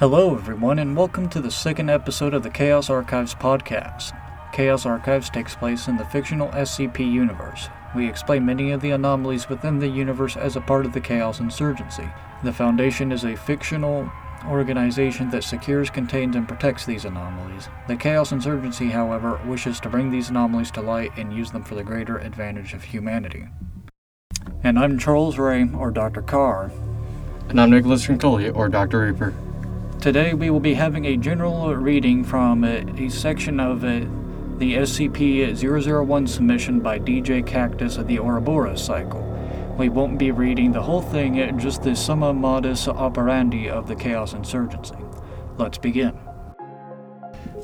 Hello, everyone, and welcome to the second episode of the Chaos Archives podcast. Chaos Archives takes place in the fictional SCP universe. We explain many of the anomalies within the universe as a part of the Chaos Insurgency. The Foundation is a fictional organization that secures, contains, and protects these anomalies. The Chaos Insurgency, however, wishes to bring these anomalies to light and use them for the greater advantage of humanity. And I'm Charles Ray, or Dr. Carr. And I'm Nicholas Concoli, or Dr. Reaper. Today we will be having a general reading from a, a section of uh, the SCP-001 submission by djkaktus of the Ouroboros cycle. We won't be reading the whole thing, uh, just the summa modus operandi of the Chaos Insurgency. Let's begin.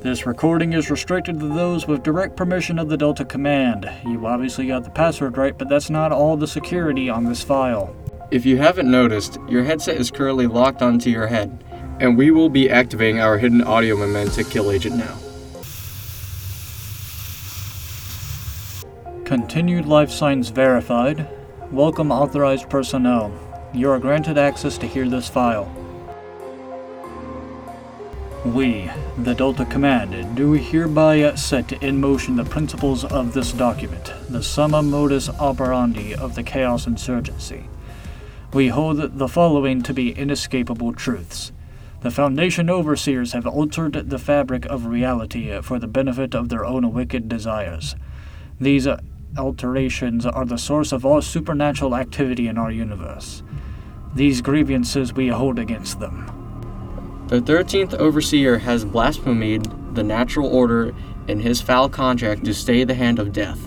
This recording is restricted to those with direct permission of the Delta Command. You obviously got the password right, but that's not all the security on this file. If you haven't noticed, your headset is currently locked onto your head, and we will be activating our hidden audio memetic kill agent now. Continued life signs verified. Welcome authorized personnel. You are granted access to hear this file. We, the Delta Command, do hereby set in motion the principles of this document, the summa modus operandi of the Chaos Insurgency. We hold the following to be inescapable truths. The Foundation overseers have altered the fabric of reality for the benefit of their own wicked desires. These uh, alterations are the source of all supernatural activity in our universe. These grievances we hold against them. The 13th Overseer has blasphemed the natural order in his foul contract to stay the hand of death,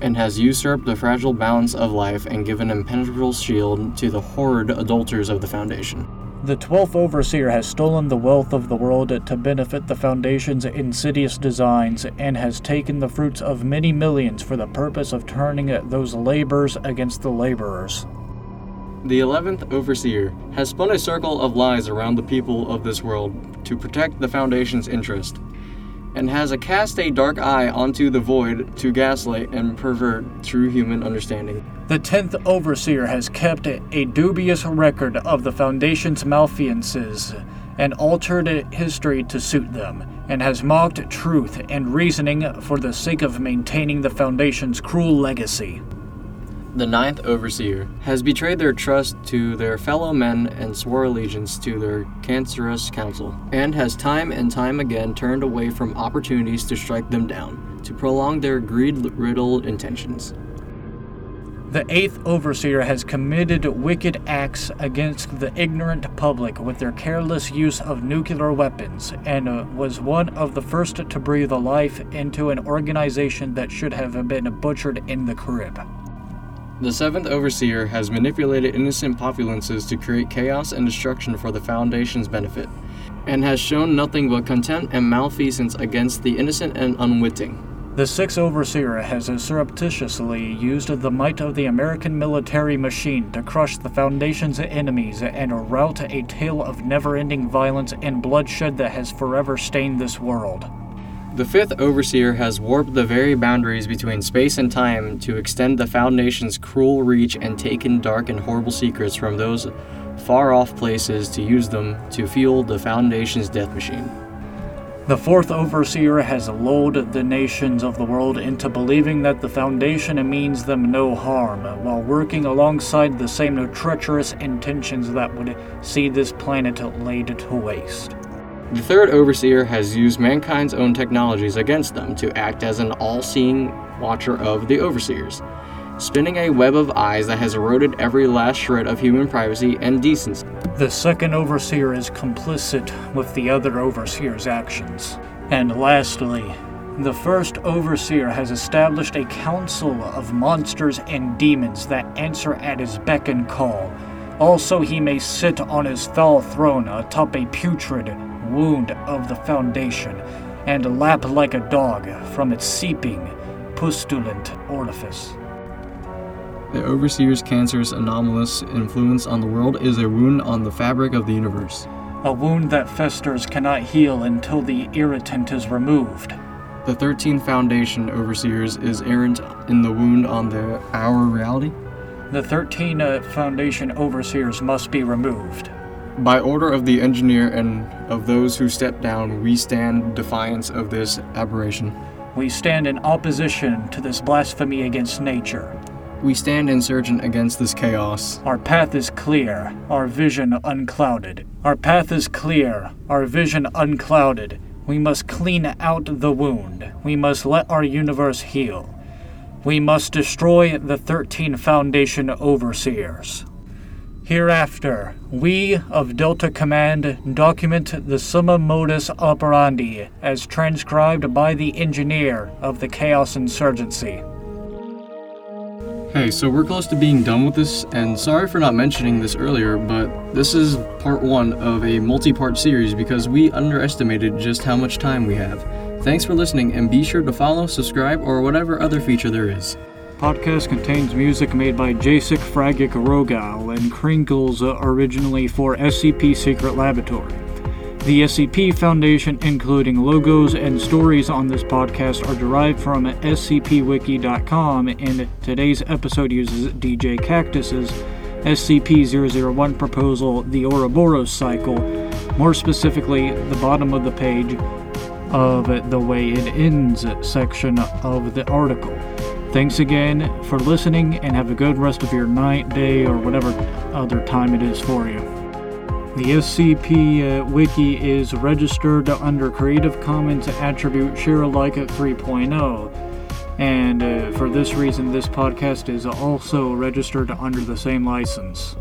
and has usurped the fragile balance of life and given impenetrable shield to the horrid adulterers of the Foundation. The Twelfth Overseer has stolen the wealth of the world to benefit the Foundation's insidious designs and has taken the fruits of many millions for the purpose of turning those laborers against the laborers. The 11th Overseer has spun a circle of lies around the people of this world to protect the Foundation's interest, and has cast a dark eye onto the void to gaslight and pervert true human understanding. The 10th Overseer has kept a dubious record of the Foundation's malfeasances and altered history to suit them, and has mocked truth and reasoning for the sake of maintaining the Foundation's cruel legacy. The ninth overseer has betrayed their trust to their fellow men and swore allegiance to their cancerous council, and has time and time again turned away from opportunities to strike them down, to prolong their greed riddled intentions. The eighth overseer has committed wicked acts against the ignorant public with their careless use of nuclear weapons, and was one of the first to breathe life into an organization that should have been butchered in the crib. The seventh overseer has manipulated innocent populances to create chaos and destruction for the Foundation's benefit, and has shown nothing but contempt and malfeasance against the innocent and unwitting. The sixth overseer has surreptitiously used the might of the American military machine to crush the Foundation's enemies and rout a tale of never ending violence and bloodshed that has forever stained this world. The fifth overseer has warped the very boundaries between space and time to extend the Foundation's cruel reach and taken dark and horrible secrets from those far off places to use them to fuel the Foundation's death machine. The fourth overseer has lulled the nations of the world into believing that the Foundation means them no harm, while working alongside the same treacherous intentions that would see this planet laid to waste. The third overseer has used mankind's own technologies against them to act as an all seeing watcher of the overseers, spinning a web of eyes that has eroded every last shred of human privacy and decency. The second overseer is complicit with the other overseer's actions. And lastly, the first overseer has established a council of monsters and demons that answer at his beck and call. Also, he may sit on his foul throne atop a putrid wound of the Foundation and lap like a dog from its seeping, pustulent orifice. The Overseer's cancerous anomalous influence on the world is a wound on the fabric of the universe. A wound that festers cannot heal until the irritant is removed. The 13th Foundation Overseers is errant in the wound on the our reality. The 13 uh, Foundation Overseers must be removed. By order of the engineer and of those who step down, we stand defiance of this aberration. We stand in opposition to this blasphemy against nature. We stand insurgent against this chaos. Our path is clear, our vision unclouded. Our path is clear, our vision unclouded. We must clean out the wound. We must let our universe heal. We must destroy the 13 Foundation overseers. Hereafter, we of Delta Command document the summa modus operandi as transcribed by the engineer of the Chaos Insurgency. Hey, so we're close to being done with this, and sorry for not mentioning this earlier, but this is part one of a multi part series because we underestimated just how much time we have. Thanks for listening, and be sure to follow, subscribe, or whatever other feature there is podcast contains music made by Jacek Fragik Rogal and Crinkles originally for SCP Secret Laboratory. The SCP Foundation, including logos and stories on this podcast, are derived from scpwiki.com, and today's episode uses djkaktus's SCP 001 proposal, the Ouroboros Cycle, more specifically, the bottom of the page of the Way It Ends section of the article. Thanks again for listening and have a good rest of your night, day, or whatever other time it is for you. The SCP uh, Wiki is registered under Creative Commons Attribute Share Alike 3.0. And uh, for this reason, this podcast is also registered under the same license.